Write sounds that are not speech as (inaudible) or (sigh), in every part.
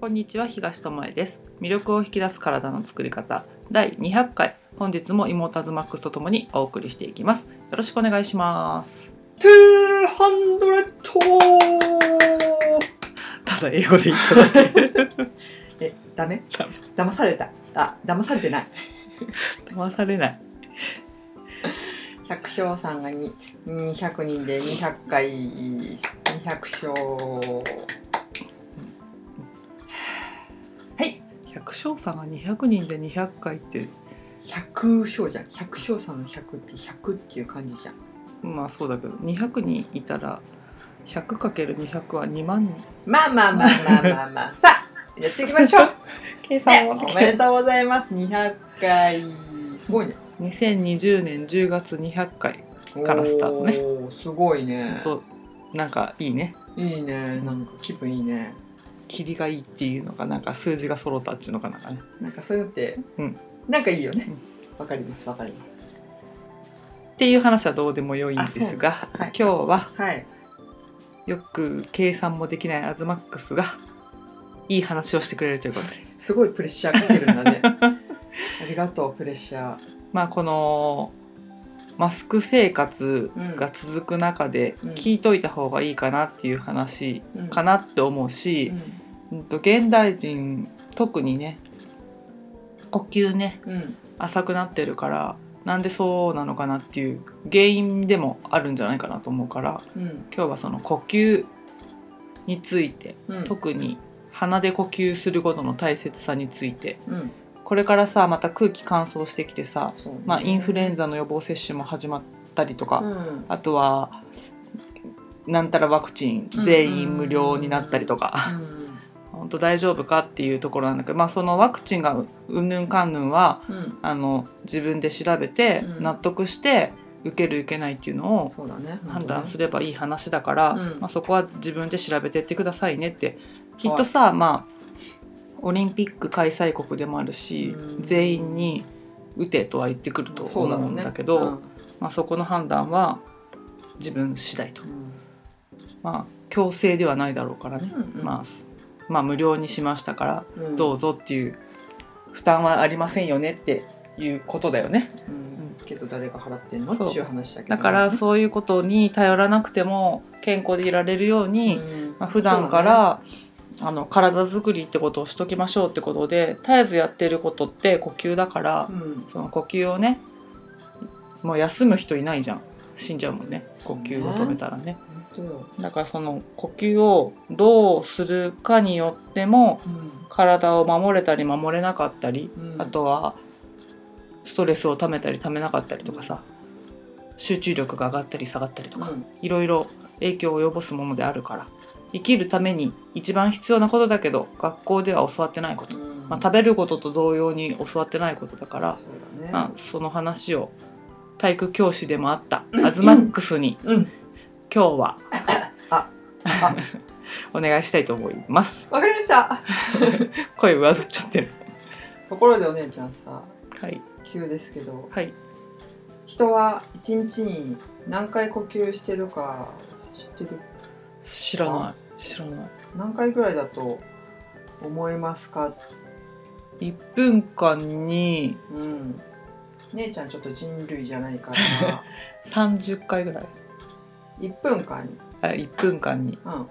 こんにちは東智恵です。魅力を引き出す体の作り方。第200回。本日も妹ズマックスとともにお送りしていきます。よろしくお願いします。トゥーハンドレットただ英語で言っただけ。(laughs) え、ダメ？ダメ。騙された。あ、騙されてない。騙されない。百姓さんがに200人で200回、200勝。百姓さんが200人で200回って100勝じゃん。百姓さんの100って100っていう感じじゃん。まあそうだけど200人いたら 100×200 は2万人まあまあまあまあまあまあ。さあ、やっていきましょう。(laughs) 計ね、おめでとうございます。200回。すごいね。2020年10月200回からスタートねすごいね。となんかいいねいいね。なんか気分いいね。霧がいいっていうのかなんか数字が揃ったっていうのかなんかねなんかそういうのって、うんなんかいいよね。わかりますわかります。っていう話はどうでもよいんですが、はい今日ははい。よく計算もできないアズマックスがいい話をしてくれるということですごいプレッシャーかけるんだね。(laughs) ありがとうプレッシャー。まあこのマスク生活が続く中でうん聞いといた方がいいかなっていう話うんかなって思うしう、んうんと現代人特にね呼吸ね。うん。浅くなってるからなんでそうなのかなっていう原因でもあるんじゃないかなと思うからうん。今日はその呼吸についてうん。特に鼻で呼吸することの大切さについてうん。これからさまた空気乾燥してきてさ、そうね。まあ、インフルエンザの予防接種も始まったりとか、うん。あとはなんたらワクチンうん全員無料になったりとか、うん本当大丈夫かっていうところなんだけど、まあ、そのワクチンがうんぬんかんぬんはうん。あの自分で調べてうん。納得して受ける受けないっていうのを。判断すればいい話だから、うん。まあ、そこは自分で調べてってくださいねって。きっとさ、まあオリンピック開催国でもあるし、うん。全員に打てとは言ってくると思うんだけどうんまあ、そこの判断は自分次第と、うん。まあ、強制ではないだろうからね、うん。まあ、まあ無料にしましたからうん。どうぞっていう負担はありませんよねっていうことだよね。うん。けど誰が払ってんの？っていう話だけど。だからそういうことに頼らなくても健康でいられるように、うん。まあ、普段から、あの体作りってことをしときましょうってことで絶えずやってることって呼吸だから、うん。その呼吸をねもう休む人いないじゃん死んじゃうもんね。呼吸を止めたらね。だからその呼吸をどうするかによってもうん。体を守れたり守れなかったり、うん。あとはストレスをためたりためなかったりとかさ集中力が上がったり下がったりとか、うん。いろいろ影響を及ぼすものであるから生きるために一番必要なことだけど学校では教わってないこと、うん。まあ、食べることと同様に教わってないことだから、そまあ、その話を体育教師でもあったアズマックスに。うん今日は。(laughs) お願いしたいと思います。わかりました。(laughs) 声上ずっちゃってる。ところでお姉ちゃんさはい。急ですけど。はい。人は一日に何回呼吸してるか知ってる？知らない。知らない。何回ぐらいだと思いますか？1分間にうん姉ちゃんちょっと人類じゃないから。(laughs) 30回ぐらい。1分間に。あ1分間に。うん。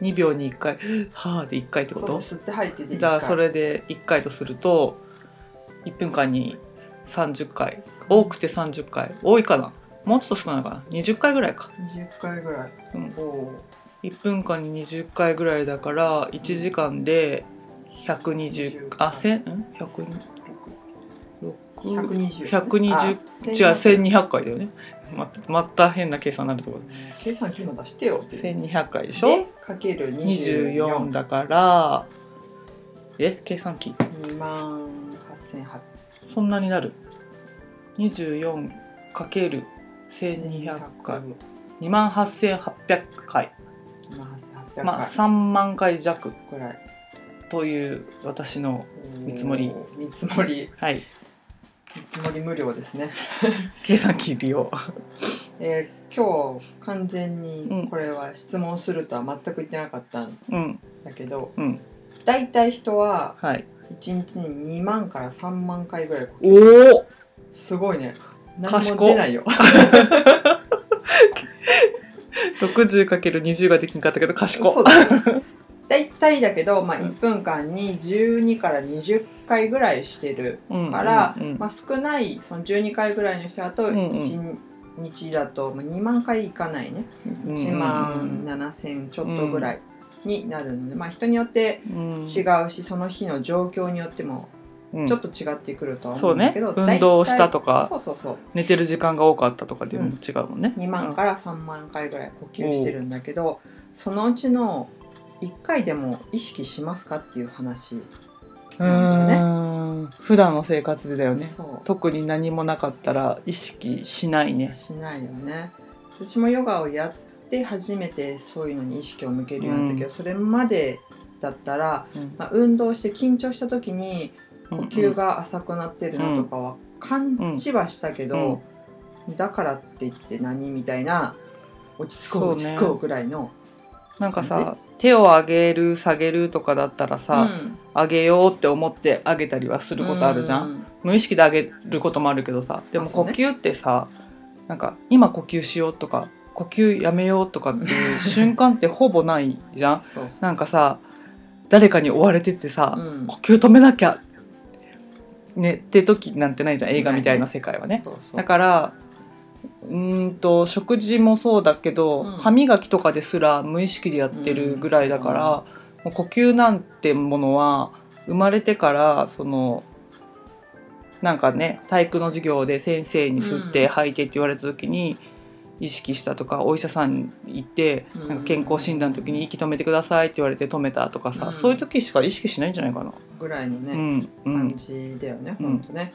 2秒に1回「はあ」で1回ってこと？吸っててでじゃあそれで1回とすると1分間に30回。多くて30回。多いかな？もうちょっと少ないかな？20回ぐらいか、20回ぐらい。うん、おお1分間に20回ぐらいだから1時間で120あ千ん？100 120 120あ違う1200 1200回だよね。ままた変な計算になるところ計算機も出してよって1200回でしょ？でかける24 24だからえ？計算機。2万8800そんなになる？24× 1200回。2万8800回。2万8800回、まあ3万回弱。ぐらい。という私の見積もり。見積もり。はい見積もり無料ですね。(laughs) 計算機利用。(laughs) えー今日完全うん。にこれは質問するとは全く言ってなかったんうん。だけど、うん。大体人ははい。1日に2万から3万回ぐらい呼お吸おすごいね。何も出ないよ。(laughs) 60×20 ができんかったけど賢そうだ大体だけど、まあ、1分間に12から20回ぐらいしてるうんから、うん。うんまあ、少ないその12回ぐらいの人だとうんうん。1日だとまあ2万回いかないね。うん1万7,000ちょっとぐらいになるので、まあ、人によってうん。違うしその日の状況によってもうん。ちょっと違ってくるとはそうね思うんだけど、運動したとかそうそうそう。寝てる時間が多かったとかでも違うもんね、2万から3万回ぐらい呼吸してるんだけどそのうちの1回でも意識しますかっていう話うーん。普段の生活でだよね。そ特に何もなかったら意識しないね。うしないよね。私もヨガをやって初めてそういうのに意識を向けるようになったけど、それまでだったら、うん。まあ、運動して緊張した時に呼吸が浅くなってるなとかは感じはしたけど、だからって言って何みたいな落ち着こうそうね。落ち着こうぐらいのなんかさ手を上げる下げるとかだったらさ、うん。上げようって思って上げたりはすることあるじゃん、う無意識で上げることもあるけどさでも呼吸ってさ、なんか今呼吸しようとか呼吸やめようとかっていう瞬間ってほぼないじゃん。(laughs) なんかさ誰かに追われててさ、う、うん。呼吸止めなきゃねって時なんてないじゃん映画みたいな世界はね。そうそう。だからうーんと食事もそうだけど、うん。歯磨きとかですら無意識でやってるぐらいだから、もう呼吸なんてものは生まれてからそのなんかね体育の授業で先生に吸ってうん。吐いてって言われた時に意識したとかお医者さんに行ってうん。なんか健康診断の時に息止めてくださいって言われて止めたとかさ、うん。そういう時しか意識しないんじゃないかな。ぐらいのね、うん。う感んじだよね、うんほんとね。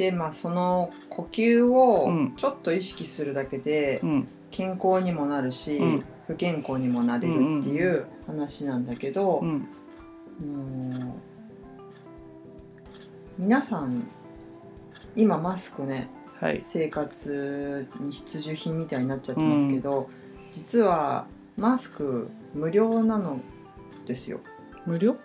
でまあその呼吸をうん。ちょっと意識するだけでうん。健康にもなるし、うん。不健康にもなれるっていう話なんだけど、うん。あの皆さん今マスクねはい。生活に必需品みたいになっちゃってますけど、実はマスク無料なのですよ。無料？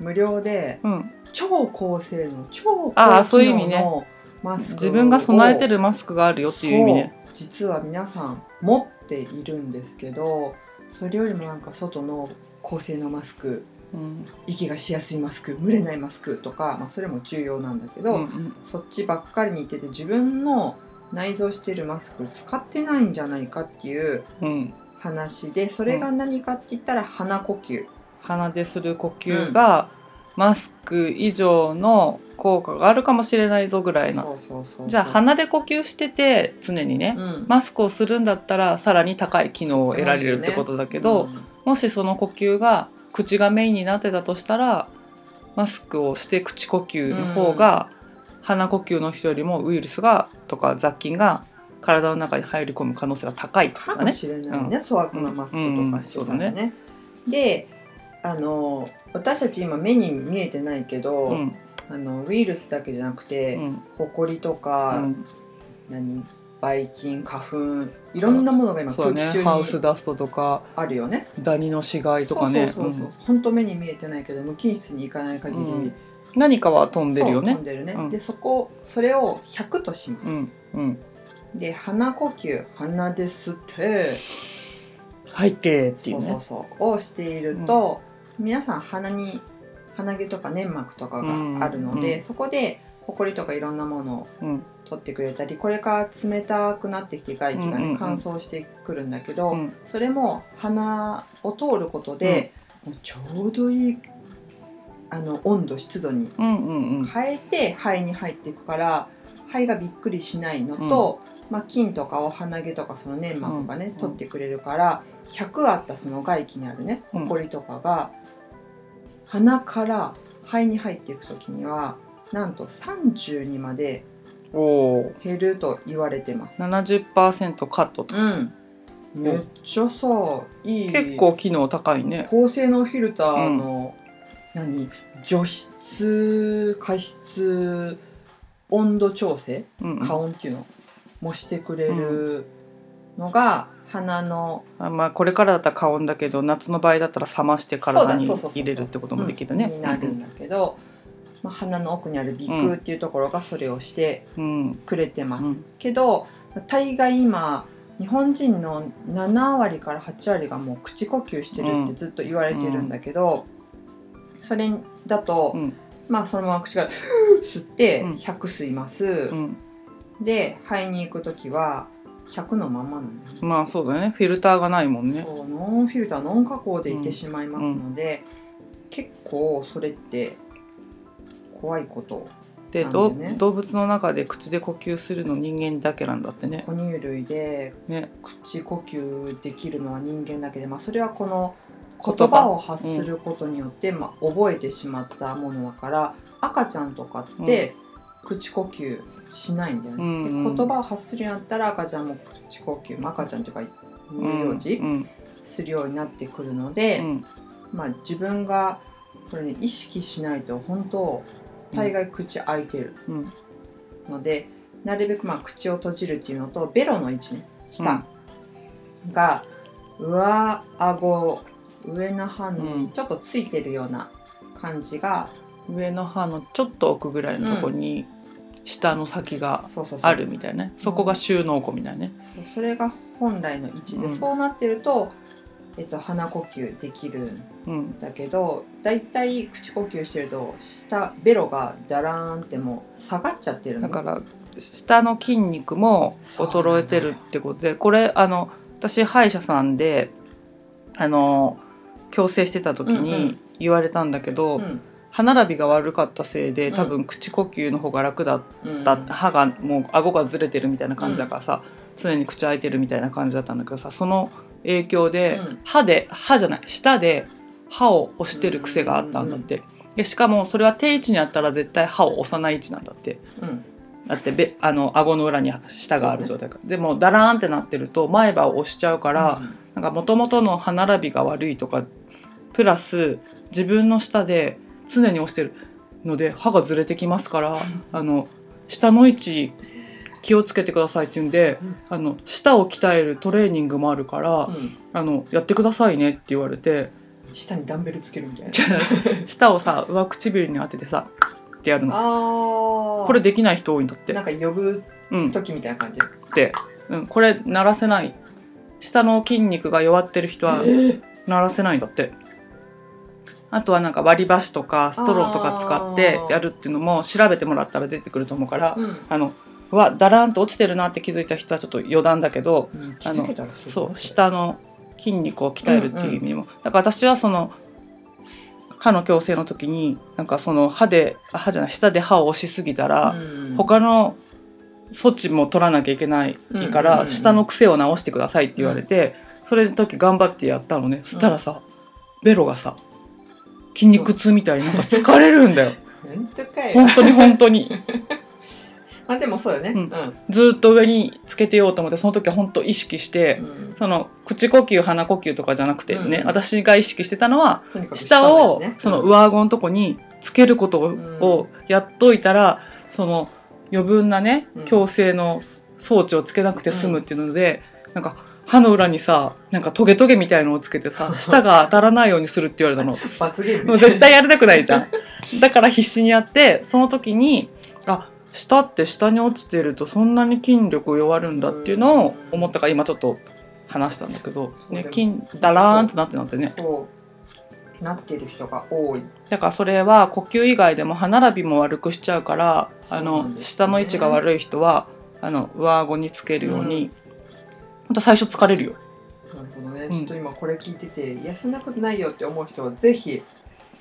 無料でうん。超高性能超高機そういう意味ね。能のマスクを。自分が備えてるマスクがあるよっていう意味ね。そう実は皆さん持っているんですけどそれよりもなんか外の高性能マスクうん。息がしやすいマスク蒸れないマスクとか、まあ、それも重要なんだけど、うんそっちばっかりにいってて自分の内蔵してるマスク使ってないんじゃないかっていううん。話でそれが何かって言ったら鼻呼吸、鼻でする呼吸が、マスク以上の効果があるかもしれないぞぐらいな。じゃあ鼻で呼吸してて常にね、うん。マスクをするんだったらさらに高い機能を得られるってことだけど、うん。もしその呼吸が口がメインになってたとしたらマスクをして口呼吸の方が、鼻呼吸の人よりもウイルスがとか雑菌が体の中に入り込む可能性が高いかね。からもしれないね、粗悪なマスクとかしてたらね。うん。うん。であの私たち今目に見えてないけど、うんあのウイルスだけじゃなくうて、ん。ほこりとうか、ん。何ばい菌花粉いろんなものが今そうね。空気中にハウスダストとかあるよね。ダニの死骸とかね。本当目に見えてないけど無菌室に行かない限り、うん。何かは飛んでるよね。そう飛ん。でるね。うん。でそこそれを100とします。うん。うん、で鼻呼吸鼻で吸って。入ってっていそううね。そうそうをしていると、皆さん鼻に鼻毛とか粘膜とかがあるので、うんそこでほこりとかいろんなものをうん。取ってくれたりこれから冷たくなってきて外気がね、乾燥してくるんだけど、うん。それも鼻を通ることで、もうちょうどいいあの温度湿度に変えて肺に入っていくから肺がびっくりしないのと、まあ、菌とかを鼻毛とかその粘膜がね、うん取ってくれるから100あったその外気にあるねうん。ほこりとかが、鼻から肺に入っていく時にはなんと30にまでおお減ると言われてます。70%カットと、うん、めっちゃさいい。結構機能高いね。高性能フィルターの、何？除湿加湿温度調整？うんうん。加温っていうの？もしてくれるのが鼻の。あまあこれからだったら加温だけど夏の場合だったら冷まして体に入れるってこともできるね。になるんだけど、まあ、鼻の奥にある鼻腔っていうところがそれをしてうん。くれてます、うん。けど大概今日本人の7割から8割がもう口呼吸してるってずっと言われてるんだけど、それだと、うん。まあそのまま口から (laughs) 吸ってうん。100吸います、うん。で肺に行く時は100のままなのね。まあそうだね。フィルターがないもんね。そうノンフィルターノン加工でいってしまいますので、結構それって怖いこと。で、ね。動物の中で口で呼吸するの人間だけなんだってね。哺乳類でね。口呼吸できるのは人間だけで、まあ、それはこの言葉。言葉を発することによって、まあ、覚えてしまったものだから赤ちゃんとかって口呼吸しないんだよね、うんうん。で言葉を発するようになったら赤ちゃんも口呼吸、まあ、赤ちゃんというか乳幼児うん。するようになってくるので、うん。まあ、自分がこれね意識しないと本当大概口開いてるうん。ので、なるべくまあ口を閉じるっていうのとベロの位置ね下が上顎上の歯にちょっとついてるような感じが、上の歯のちょっと奥ぐらいのとこに下の先があるみたいなね。そこが収納庫みたいなね。それが本来の位置で、うん。そうなってると、えっと、鼻呼吸できるんうんだけどだいたい口呼吸してると下ベロがダラーンってもう下がっちゃってるの。だから下の筋肉も衰えてるってことでこれあの私歯医者さんであの矯正してた時うんうにん。言われたんだけど、うん歯並びが悪かったせいでうん。多分口呼吸の方が楽だっうん。た、歯がもう顎がずれてるみたいな感じだからさ、常に口開いてるみたいな感じだったんだけどさその影響で、うん。歯で歯じゃない舌で歯を押してる癖があったんだって、でしかもそれは定位置にあったら絶対歯を押さない位置なんだって。うん。だってべあの顎の裏に舌がある状態から、でもダラーンってなってると前歯を押しちゃうから、なんか元々の歯並びが悪いとかプラス自分の舌で常に押してるので歯がずれてきますからあの下の位置気をつけてくださいって言うんでうん。あの舌を鍛えるトレーニングもあるから、うん。あのやってくださいねって言われて下にダンベルつけるみたいな。(laughs) 舌をさ上唇に当ててさってやるの。あこれできない人多いんだって。なんか呼ぶうん時みたいな感じ。って、うん、これ鳴らせない。下の筋肉が弱ってる人は鳴らせないんだってあとはなんか割り箸とかストローとか使ってやるっていうのも調べてもらったら出てくると思うからうん。あのうわだらんと落ちてるなって気づいた人はちょっと余談だけどうん。気づけたらすごいそう下の筋肉を鍛えるっていう意味でも、だから私はその歯の矯正の時になんかその歯であ歯じゃない舌で歯を押しすぎたら、うん。他の措置も取らなきゃいけないから、うんうんうん。うん下の癖を直してくださいって言われて、それの時頑張ってやったのね。そしたらさ、ベロがさ筋肉痛みたいになんか疲れるんだよ。本当かよ。本当に本当に。(laughs) まあでもそうよね。ううん。んずーっと上につけてようと思ってその時は本当意識して、うん。その口呼吸鼻呼吸とかじゃなくてね、うん。私が意識してたのはとにかく下をその上顎のとこにつけることを,、やっといたらその余分なねうん。矯正の装置をつけなくて済むっていうので、なんか歯の裏にさなんかトゲトゲみたいのをつけてさ (laughs) 舌が当たらないようにするって言われたの。(laughs) 罰ゲームもう絶対やりたくないじゃん。だから必死にやってその時にあ舌って下に落ちてるとそんなに筋力弱るんだっていうのを思ったから今ちょっと話したんだけど、ね、筋ダラーンってなってなってね。なってる人が多い。だからそれは呼吸以外でも歯並びも悪くしちゃうからあのんですね。下の位置が悪い人はあの上顎につけるように、ほんと最初疲れるよ。なるほどね、うん。ちょっと今これ聞いてていやそんなことないよって思う人はぜひ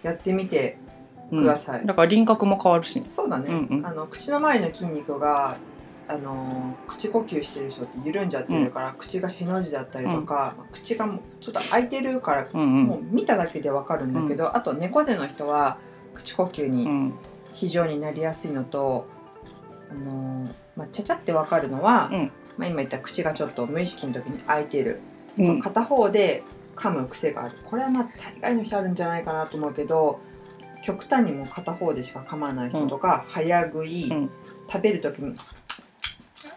やってみてうん。ください、だから輪郭も変わるしね。そうだね、うんうん。あの口の周りの筋肉があの口呼吸してる人って緩んじゃってるから、口がへの字だったりとか、まあ口がもうちょっと開いてるから、うんうん。もう見ただけでわかるんだけど、あと猫背の人は口呼吸にうん。非常になりやすいのと、あのまあ、ちゃちゃってわかるのは、うんまあ、今言った口がちょっと無意識の時に開いてる、うん。片方で噛む癖がある。これはまあ大概の人あるんじゃないかなと思うけど極端にも片方でしか噛まない人とか、早食い、うん。食べる時に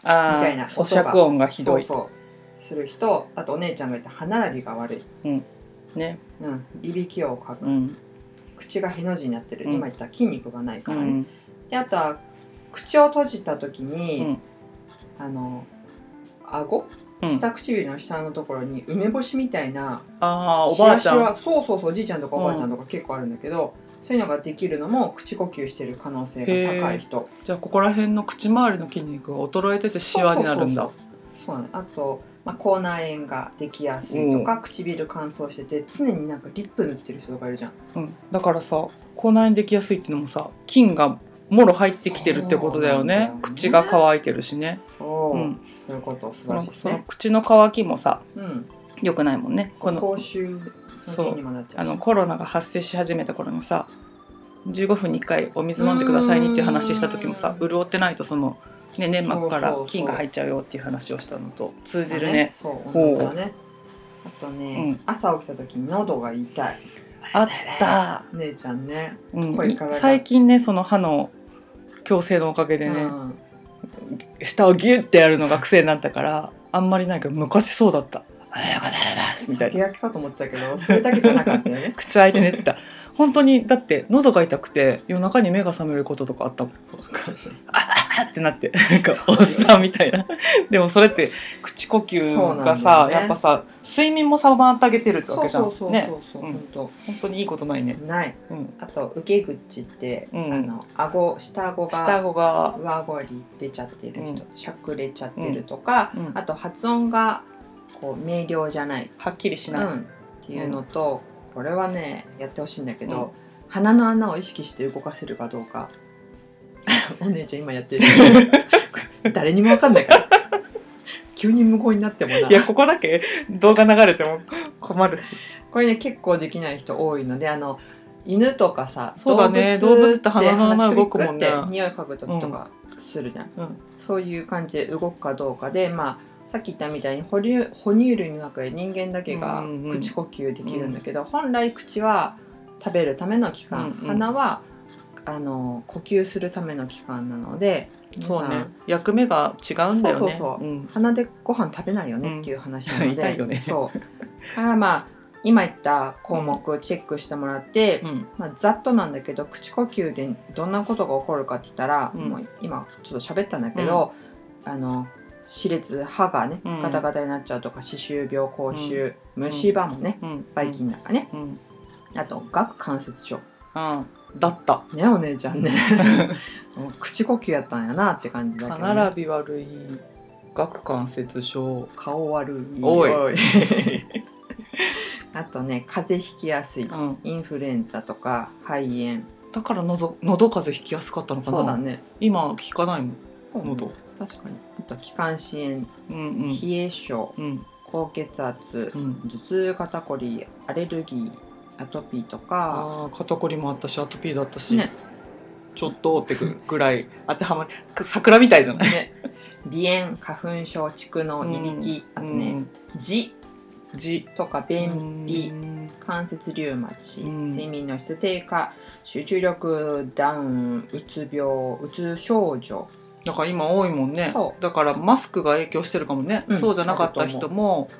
あみたいなー咀嚼音がひどい。そうそう。する人あとお姉ちゃんが言った歯並びが悪い、ね。うん、いびきをかく、うん。口がへの字になってる、うん。今言った筋肉がないからね、うん。であとは口を閉じた時うに、ん。あの顎？うん。下唇の下のところに梅干しみたいなああおばあちゃん。そうそうそうおじいちゃんとかおばあちゃんとか結構あるんだけど、そういうのができるのも口呼吸してる可能性が高い人。じゃあここら辺の口周りの筋肉が衰えててシワになるんだ。そうそうそう。そうなの。あと、まあ、口内炎ができやすいとか、唇乾燥してて常になんかリップ塗ってる人とかいるじゃん。うん、だからさ口内炎できやすいっていうのもさ菌がもろ入ってきてるってことだよね。ね。口が乾いてるしね、そう、うん、そういうこと。素晴そのらしいですそのね口の乾きもさうん。良くないもんね。この口臭の原因にもなっちゃうしあのコロナが発生し始めた頃にさ15分に1回お水飲んでくださいねっていう話した時もさうん。潤ってないとその、ね、粘膜からそうそうそう。菌が入っちゃうよっていう話をしたのと通じるね。そうほう同じだね。あとね、うん。朝起きた時に喉が痛いあった、姉ちゃんね。うん。声からが。最近ねその歯の矯正のおかげでね、うん下をギュッてやるのが癖になったからあんまりないけど昔そうだった「おはようございます」みたいな。酒焼きかと思ってたけどそれだけじゃなかったよね。(laughs) 口開いて寝てた本当にだって喉が痛くて夜中に目が覚めることとかあった。もんあってなってなんかおっさんみたいな。でもそれって口呼吸がさ、ね。やっぱさ睡眠も妨げてるってわけじゃん。そうそうそうねそう、うん。本本当にいいことないね。当ない。うん。あと受け口って、うん。あの顎下顎下が顎が上顎に出ちゃってる人、うん。しゃくれちゃってるとか、うん。あと発音がこう明瞭じゃない、はっきりしない、うん、っていうのと、これはねやってほしいんだけど、鼻の穴を意識して動かせるかどうか。(laughs) お姉ちゃん今やってる。(laughs) 誰にも分かんないから。急に無言になってもな。いやここだけ動画流れても困るし。これね結構できない人多いのであの犬とかさそうだね。動物って鼻の穴動くもんね匂い嗅ぐ時とかするじゃん、うん。そういう感じで動くかどうかでまあさっき言ったみたいに哺乳哺乳類の中で人間だけがうんうん口呼吸できるんだけど、本来口は食べるための器官、うんうん。鼻はあの呼吸するための器官なのでそうね。役目が違うんだよね。そうそうそう。うん。鼻でご飯食べないよねっていう話なので、(laughs) 痛いよね。そう。だからまあ今言った項目チェックしてもらって、うん。まあ、ざっとなんだけど口呼吸でどんなことが起こるかって言ったら、うん。もう今ちょっと喋ったんだけど、あの歯列歯がねうん。ガタガタになっちゃうとか歯周病口臭、虫歯もねうん。ばい菌だからね、あと顎関節症。うん。だった。ねお姉ちゃんね。(laughs) 口呼吸やったんやなって感じだけど、歯ね、並び悪い顎関節症顔悪い。おい。(laughs) あとね風邪ひきやすい。うん。インフルエンザとか肺炎。だから喉喉風邪ひきやすかったのかな。そうだね。今聞かないもん。喉確かに。あと気管支炎、うん冷え症うん。高血圧うん。頭痛肩こりアレルギーアトピーとか。ああ肩こりもあったしアトピーだったし、ね。ちょっとってくぐらい当てはまり桜みたいじゃない。ね。鼻炎花粉症蓄膿いびき、あとね痔。じとか便秘関節リウマチ、うん。睡眠の質低下集中力ダウンうつ病うつ症状だから今多いもんね。そだからマスクが影響してるかもね、うん。そうじゃなかった人も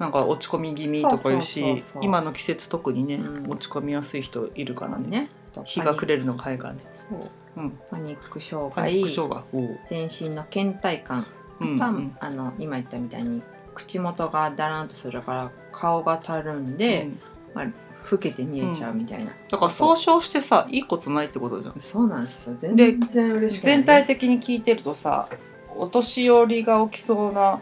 なんか落ち込み気味とかいうし今の季節特にね、うん。落ち込みやすい人いるからね。ね。日が暮れるのが早いからね、そう。うん、パニック障害。障害。全身の倦怠感。うんうん。あの今言ったみたいに口元がだらんとするから顔がたるんで、うん老けて見えちゃうみたいな、だから総称してさいいことないってことじゃん。そうなんですよ。全で然嬉しくない、全体的に聞いてるとさお年寄りが起きそうな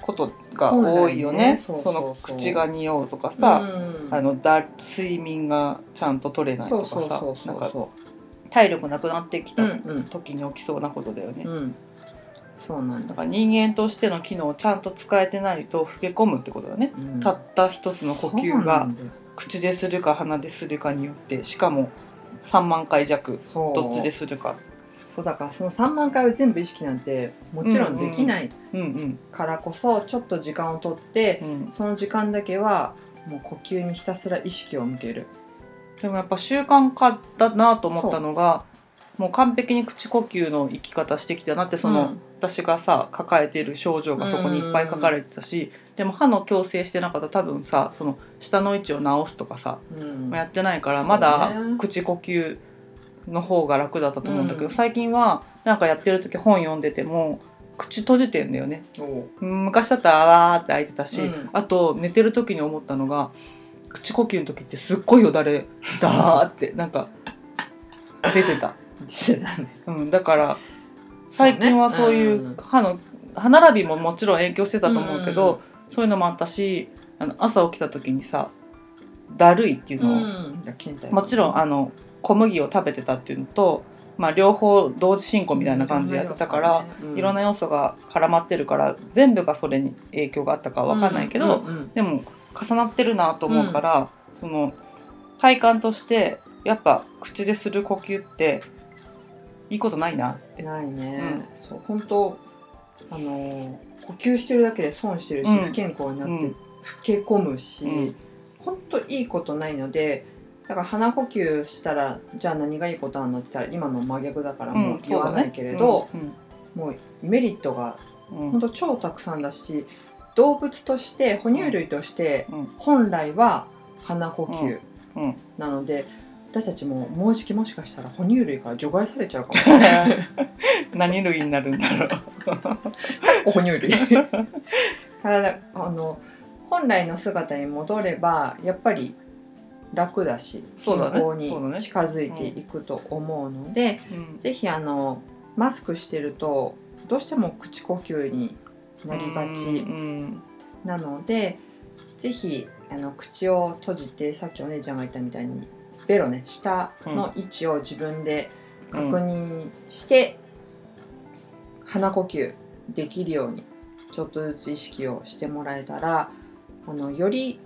ことが多いよね。その口が匂うとかさ、うん。あのだ睡眠がちゃんと取れないとかさなんか体力なくなってきうたうんうん。時に起きそうなことだよね、うん。そうなんだ。だから人間としての機能をちゃんと使えてないと老け込むってことだね、うん。たった一つの呼吸が口でするか鼻でするかによってしかも3万回弱そう。どっちでするか。そうだからその3万回を全部意識なんてもちろんできないからこそちょっと時間をとってうん。その時間だけはもう呼吸にひたすら意識を向けるでもやっぱ習慣化だなと思ったのがもう完璧に口呼吸の生き方してきたなってその、うん。私がさ抱えてる症状がそこにいっぱい書かれてたし、でも歯の矯正してなかったら多分さその下の位置を直すとかさ、うん。やってないからまだ口呼吸の方が楽だったと思うんだけど、うん。最近はなんかやってる時本読んでても口閉じてんだよね。お昔だったらあわーって開いてたし、うん。あと寝てる時に思ったのが口呼吸の時ってすっごいよだれだーってなんか出てた、うん、だから最近はそういう歯の歯並びももちろん影響してたと思うけど、そういうのもあったしあの朝起きた時にさだるいっていうのを、もちろんあの小麦を食べてたっていうのと、まあ、両方同時進行みたいな感じでやってたから、いろんな要素が絡まってるから全部がそれに影響があったかは分かんないけど、うん。うん。でも重なってるなと思うから、その体感としてやっぱ口でする呼吸っていいことないな。って。ないね、そう本当あのー呼吸してるだけで損してるし、うん。不健康になって、うん。老け込むし、うん。本当いいことないのでだから鼻呼吸したらじゃあ何がいいことあるのって言ったら今の真逆だからもう言わないけれど、もうメリットがうん。うん本当超たくさんだし動物として哺乳類としてうん。本来は鼻呼吸うん。なので、私たちももうじきもしかしたら哺乳類から除外されちゃうかもしれない。(laughs) 何類になるんだろう。哺乳類。(laughs) 体あの本来の姿に戻ればやっぱり楽だし健康に近づいていくと思うので、うん。ぜひあのマスクしてるとどうしても口呼吸になりがうちん。なので、ぜひあの口を閉じてさっきお姉ちゃんが言ったみたいにベロね下の位置を自分で確認して、鼻呼吸できるようにちょっとずつ意識をしてもらえたらあのより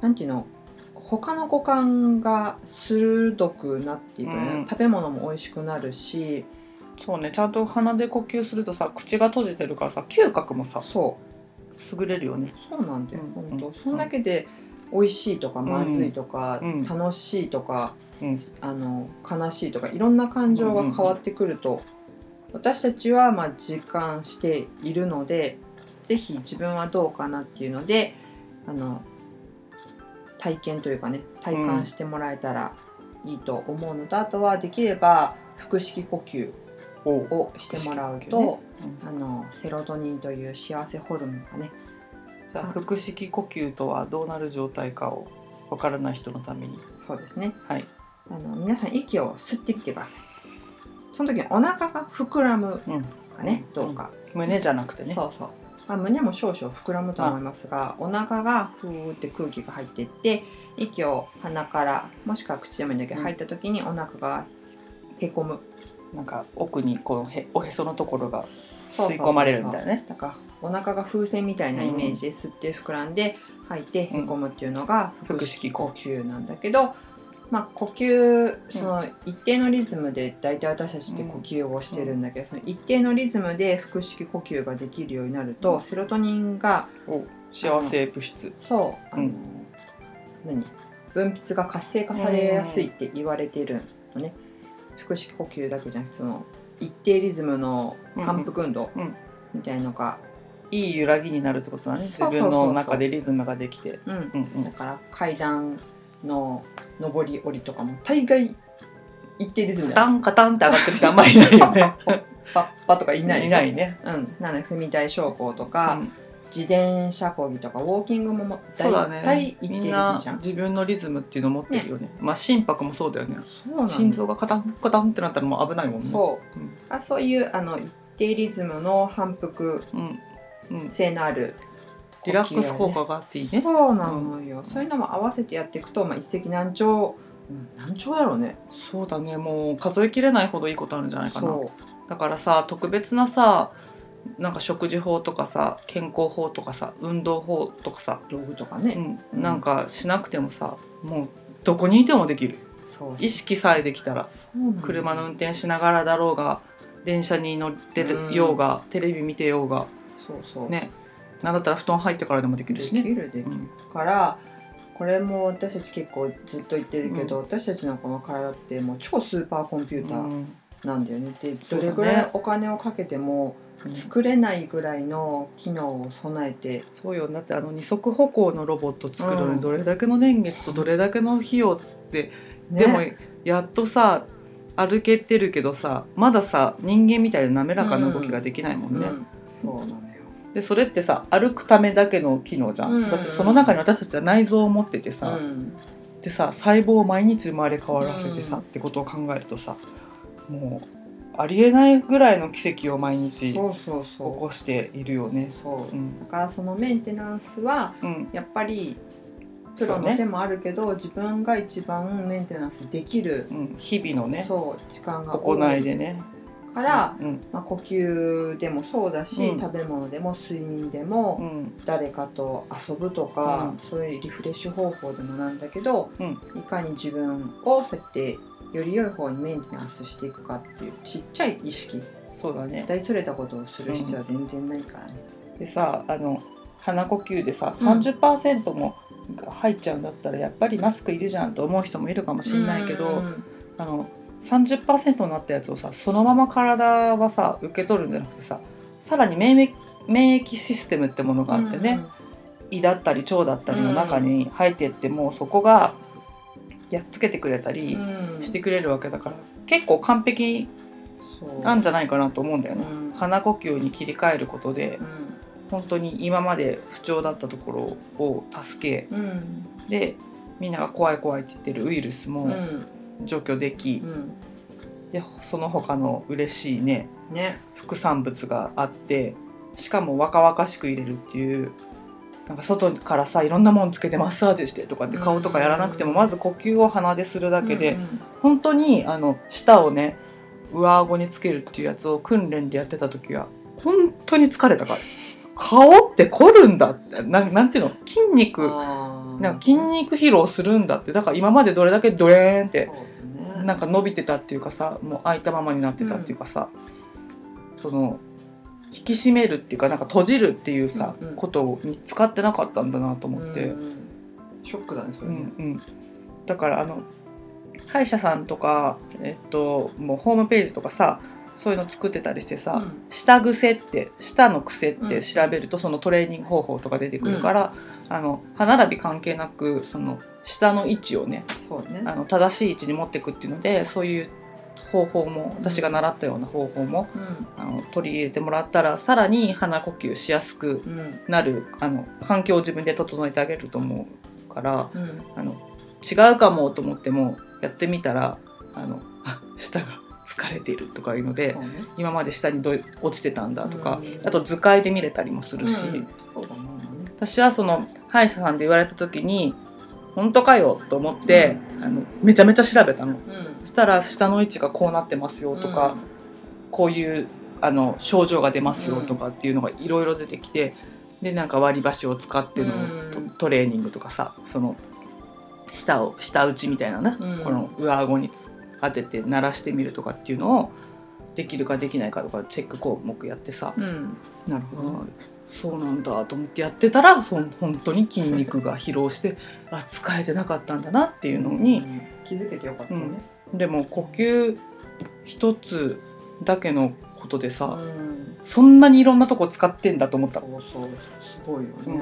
なんていうの他の五感が鋭くなっていく、うん。食べ物も美味しくなるしそうねちゃんと鼻で呼吸するとさ口が閉じてるからさ嗅覚もさそう。優れるよね。そうなんだよ、うん本当、うんそんだけで美味しいとかまずいとか、うん楽しいとか、うん。あの悲しいとかいろんな感情が変わってくると、私たちはまあ実感しているのでぜひ自分はどうかなっていうのであの体験というかね体感してもらえたらいいと思うのと、あとはできれば腹式呼吸おをしてもらうと、呼吸あのセロトニンという幸せホルモンがねじゃあ腹式呼吸とはどうなる状態かをわからない人のために。そうですね。はい。あの皆さん息を吸ってみてください。その時にお腹が膨らむうん。かね、うん。どうか、胸じゃなくてね。そうそう、まあ、胸も少々膨らむとは思いますがお腹がふーって空気が入っていって息を鼻からもしくは口でもいいんだけど、うん。入った時にお腹がへこむなんか奥にこのへおへそのところが吸い込まれるみたいなね。だからお腹が風船みたいなイメージで吸って膨らんで吐いてへこむっていうのがうん腹式呼吸なんだけど、まあ、呼吸その一定のリズムで大体私たちって呼吸をしてるんだけど、その一定のリズムで腹式呼吸ができるようになると、うん。セロトニンがお幸せ物質。そうあの、うん。何？分泌が活性化されやすいって言われているのね、腹式呼吸だけじゃなくてその一定リズムの反復運動うんみたいのが、いい揺らぎになるってことだね。自分の中でリズムができて。うんうんうん。だから階段の上り下りとかも大概一定リズムカだよタンカタンって上がってる人あんまりいないよね。(laughs) パッパとかいないいないね。うん、なので踏み台昇降とうか、ん自転車こぎとかウォーキングもも大体一定リズムみんなじゃん。自分のリズムっていうのを持ってるよね。まあ心拍もそうだよね。心臓がカタンカタンってなったらもう危ないもんね。そう、うん。あそういうあの一定リズムの反復うん。うん。性のあるリラックス効果があっていいね。そうなのよ、そういうのも合わせてやっていくと、まあ、一石何鳥、うん、何鳥だろうね。そうだね。もう数えきれないほどいいことあるんじゃないかな。そだからさ特別なさなんか食事法とかさ健康法とかさ運動法とかさ、う道具とかね、うん、うん。なんかしなくてもさもうどこにいてもできる。意識さえできたら。車の運転しながらだろうが電車に乗ってようが、テレビ見てようがそうそう、ね。なんだったら布団入ってからでもできできるしね。るできる。うん。からこれも私たち結構ずっと言ってるけど、私たちのこの体ってもう超スーパーコンピューターうん。なんだよね。でどれぐらいお金をかけてもうん作れないぐらいの機能を備えて、そうよ。だってあの二足歩行のロボット作るのうん。にどれだけの年月とどれだけの費用って、ね。でもやっとさ歩けてるけどさまださ人間みたいな滑らかな動きができないもんね、うん。そうなのよ。でそれってさ歩くためだけの機能じゃん、うん。だってその中に私たちは内臓を持っててさ、うん。でさ細胞を毎日生まれ変わらせてさ、うん。ってことを考えるとさもうありえないぐらいの奇跡を毎日起こしているよね。う。そう。うん。だからそのメンテナンスはうん。やっぱりプロの手もあるけど、自分が一番メンテナンスできる、うん、日々のねそう時間が行多い。いでね。から、うんまあ、呼吸でもそうだし、うん。食べ物でも睡眠でも、うん。誰かと遊ぶとか、そういうリフレッシュ方法でもなんだけど、うん。いかに自分をそうやってより良い方にメンテナンスしていくかっていうちっちゃい意識。そうだね。大それたことをする必要は全然ないからね。でさあの鼻呼吸でさうん。30%も入っちゃうんだったらやっぱりマスクいるじゃんと思う人もいるかもしれないけど、うん。あの30%になったやつをさそのまま体はさ受け取るんじゃなくてささらに免疫免疫システムってものがあってね、胃だったり腸だったりの中に入ってってもうそこがやっつけてくれたうんりうん。してくれるわけだから結構完璧なんじゃないかなと思うんだよね。うん。鼻呼吸に切り替えることでうん。本当に今まで不調だったところを助けうん。でみんなが怖い怖いって言ってるウイルスうもん。除去でき、うん。でその他の嬉しいねね。副産物があってしかも若々しく入れるっていうなんか外からさいろんなもんつけてマッサージしてとかって顔とかやらなくてもうんまず呼吸を鼻でするだけで、うん本当にあの舌をね上顎につけるっていうやつを訓練でやってた時は本当に疲れたから。顔って凝るんだって。ななんていうの？筋肉。なんか筋肉疲労するんだって。だから今までどれだけドレーンってね。なんか伸びてたっていうかさもう開いたままになってたっていうかさ、その引き締めるっていうかなんか閉じるっていうさ、うんうん。ことに使ってなかったんだなと思って、うんショックだねそれうんねうん、だからあの歯医者さんとか、えっと、もうホームページとかさそういうの作ってたりしてさ、うん。舌癖って舌の癖っうん。て調べるとそのトレーニング方法とか出てくるから、あの歯並び関係なくその舌の位置をねね。あの正しい位置に持っていくっていうのでそういう方法も私が習ったような方法もうん。あの取り入れてもらったらさらに鼻呼吸しやすくうん。なるあの環境を自分で整えてあげると思うからうん。あの違うかもと思ってもやってみたらあのあ舌が疲れているとかいうのでね。今まで下にどい落ちてたんだとか、うん。あと図解で見れたりもするし、ね。私はその歯医者さんで言われた時に本当かよと思って、あのめちゃめちゃ調べたの。うん。そしたら下の位置がこうなってますよとか、こういうあの症状が出ますよとかっていうのがいろいろ出てきてでなんか割り箸を使ってのトレーニングとかさその舌を舌打ちみたいなね、うん。この上顎につ当てて鳴らしてみるとかっていうのをできるかできないかとかチェック項目やってさ、うん。なるほど。うんそうなんだと思ってやってたらそん本当に筋肉が疲労してあ使えてなかったんだなっていうのに、うん。気づけてよかったね。でも呼吸一つだけのことでさ、うん。そんなにいろんなとこ使ってんだと思った。そうそうすごいよね、うん。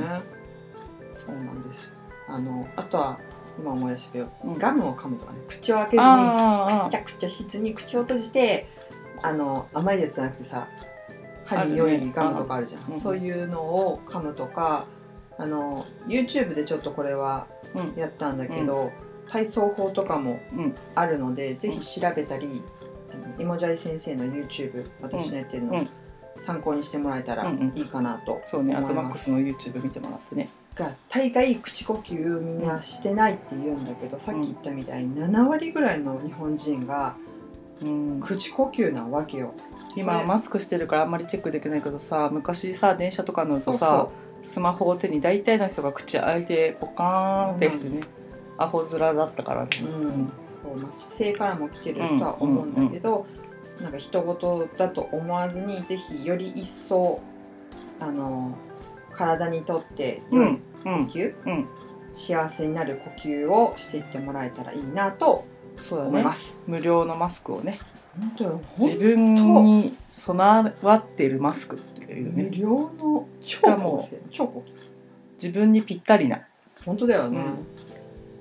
そうなんですあのあとは今思い出したけど、うん。ガムを噛むとかね口を開けずにあくちゃくちゃしずに口を閉じてあの甘いやつじゃなくてさ歯に良いガムとかあるじゃん、うんそういうのを噛むとかあの YouTube でちょっとこれはうん。やったんだけど、体操法とかもうん。あるので、ぜひ調べたり、あのイモジャイ先生の YouTube 私のやってるの、うん。参考にしてもらえたらうんうん。いいかなとそうね思います。アズマックスの YouTube 見てもらってね。が大概口呼吸みんなしてないって言うんだけど、さっき言ったみたいに7割ぐらいの日本人がうん。口呼吸なわけよ。今マスクしてるからあんまりチェックできないけどさ昔さ電車とか乗るとさそスマホを手に大体の人が口開いてポカーンってしてね、アホ面だったからね、う、うん。そうまあ、姿勢からも来てるとは思うんだけど、なんか人事だと思わずにぜひより一層あの体にとって良いうん。うん。呼吸、うん。幸せになる呼吸をしていってもらえたらいいなとそうだね。思います。無料のマスクをね。本当よ。自分に備わっているマスクっていう無ね。料の超かも超高性自分にぴったりな。本当だよね。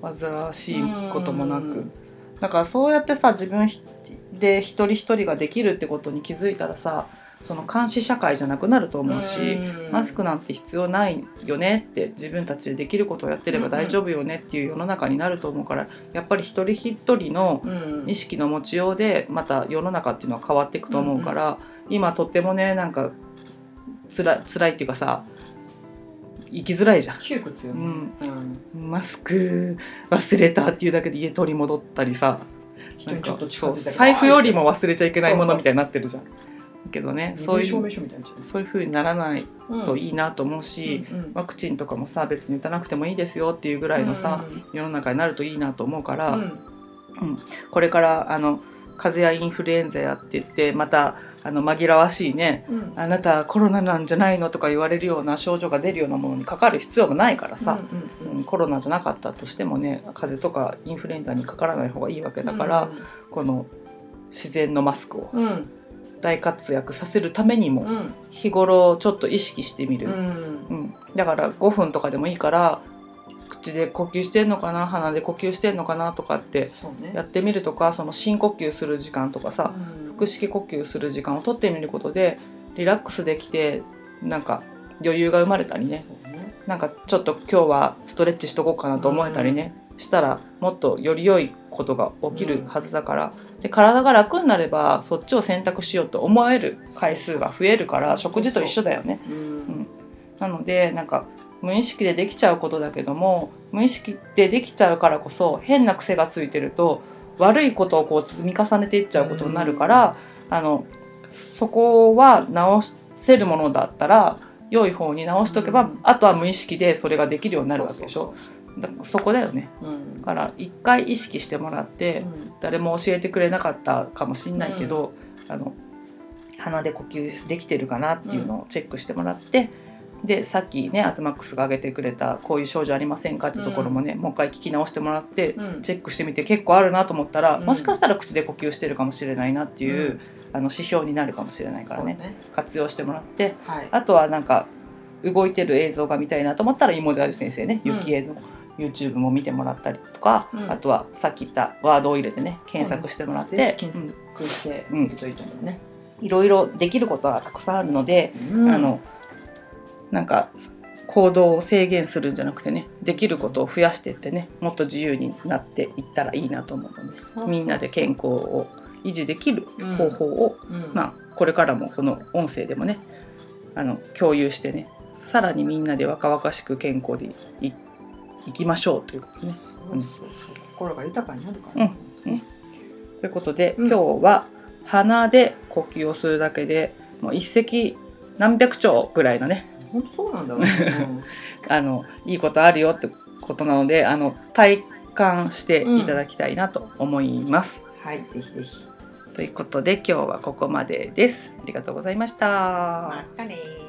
煩わしいこともなく。うん。だからそうやってさ自分で一人一人ができるってことに気づいたらさその監視社会じゃなくなると思うし、うん。マスクなんて必要ないよねって自分たちでできることをやってれば大丈夫よねっていう世の中になると思うからやっぱり一人一人のうん。意識の持ちようでまた世の中っていうのは変わっていくと思うから、今とってもねなんかつら辛いっていうかさ生きづらいじゃん。窮屈よね。うん。うん。マスク忘れたっていうだけで家取り戻ったりさ財布よりも忘れちゃいけないもそうそうのみたいになってるじゃん。けどね身そういう分証明書みたいになっちゃそういう風にならないうといいなと思うし、うんうんワクチンとかもさ別に打たなくてもいいですよっていうぐらいのさ、世の中になるといいなと思うから、うん。これからあの風邪やインフルエンザやって言ってまたあの紛らわしいねうん。あなたコロナなんじゃないのとか言われるような症状が出るようなものにかかる必要もないからさ、うんうんうん。コロナじゃなかったとしてもね風邪とかインフルエンザにかからない方がいいわけだから、この自然のマスクを。うんうん大活躍させるためにもうん。日頃ちょっと意識してみる、うん。うん。だから5分とかでもいいから口で呼吸してんのかな鼻で呼吸してんのかなとかってやってみるとかその深呼吸する時間とかさ、うん。腹式呼吸する時間をとってみることでリラックスできてなんか余裕が生まれたりね。ね。なんかちょっと今日はストレッチしとこうかなと思えたりね、したらもっとより良いことが起きるはずだから、で体が楽になればそっちを選択しようと思える回数が増えるから食事と一緒だよね。うん。なのでなんか無意識でできちゃうことだけども無意識でできちゃうからこそ変な癖がついてると悪いことをこう積み重ねていっちゃうことになるから、あのそこは直せるものだったら良い方に直しとけば、うん。あとは無意識でそれができるようになるわけでしょそこだよね。うん。だから一回意識してもらって、うん。誰も教えてくれなかったかもしんないけど、あの鼻で呼吸できてるかなっていうのをチェックしてもらって、でさっきねアズマックスが挙げてくれたこういう症状ありませんかってところもね、もう一回聞き直してもらって、うん。チェックしてみて結構あるなと思ったら、うん。もしかしたら口で呼吸してるかもしれないなっていう、うん。あの指標になるかもしれないからね。ね。活用してもらってはい。あとはなんか動いてる映像が見たいなと思ったらイモジャージ先生ねうん。雪絵の YouTube も見てもらったりとか、うん。あとはさっき言ったワードを入れてね検索してもらって、検索してみるといいと思うね。うんいろいろできることはたくさんあるので、うん。あのなんか行動を制限するんじゃなくてねできることを増やしていってねもっと自由になっていったらいいなと思うのでみんなで健康を維持できるうん方法を、うん。まあ、これからもこの音声でもねあの共有してねさらにみんなで若々しく健康でいいきましょうということね。そうそうそう。心が豊かになるから。ねうん。ということで、うん。今日は鼻で呼吸をするだけでもう一石何百兆ぐらいのね。本当そうなんだろうね。(laughs) あのいいことあるよってことなのであの体感していただきたいなと思います。うんはいぜひぜひ。ということで今日はここまでです。ありがとうございました。またねー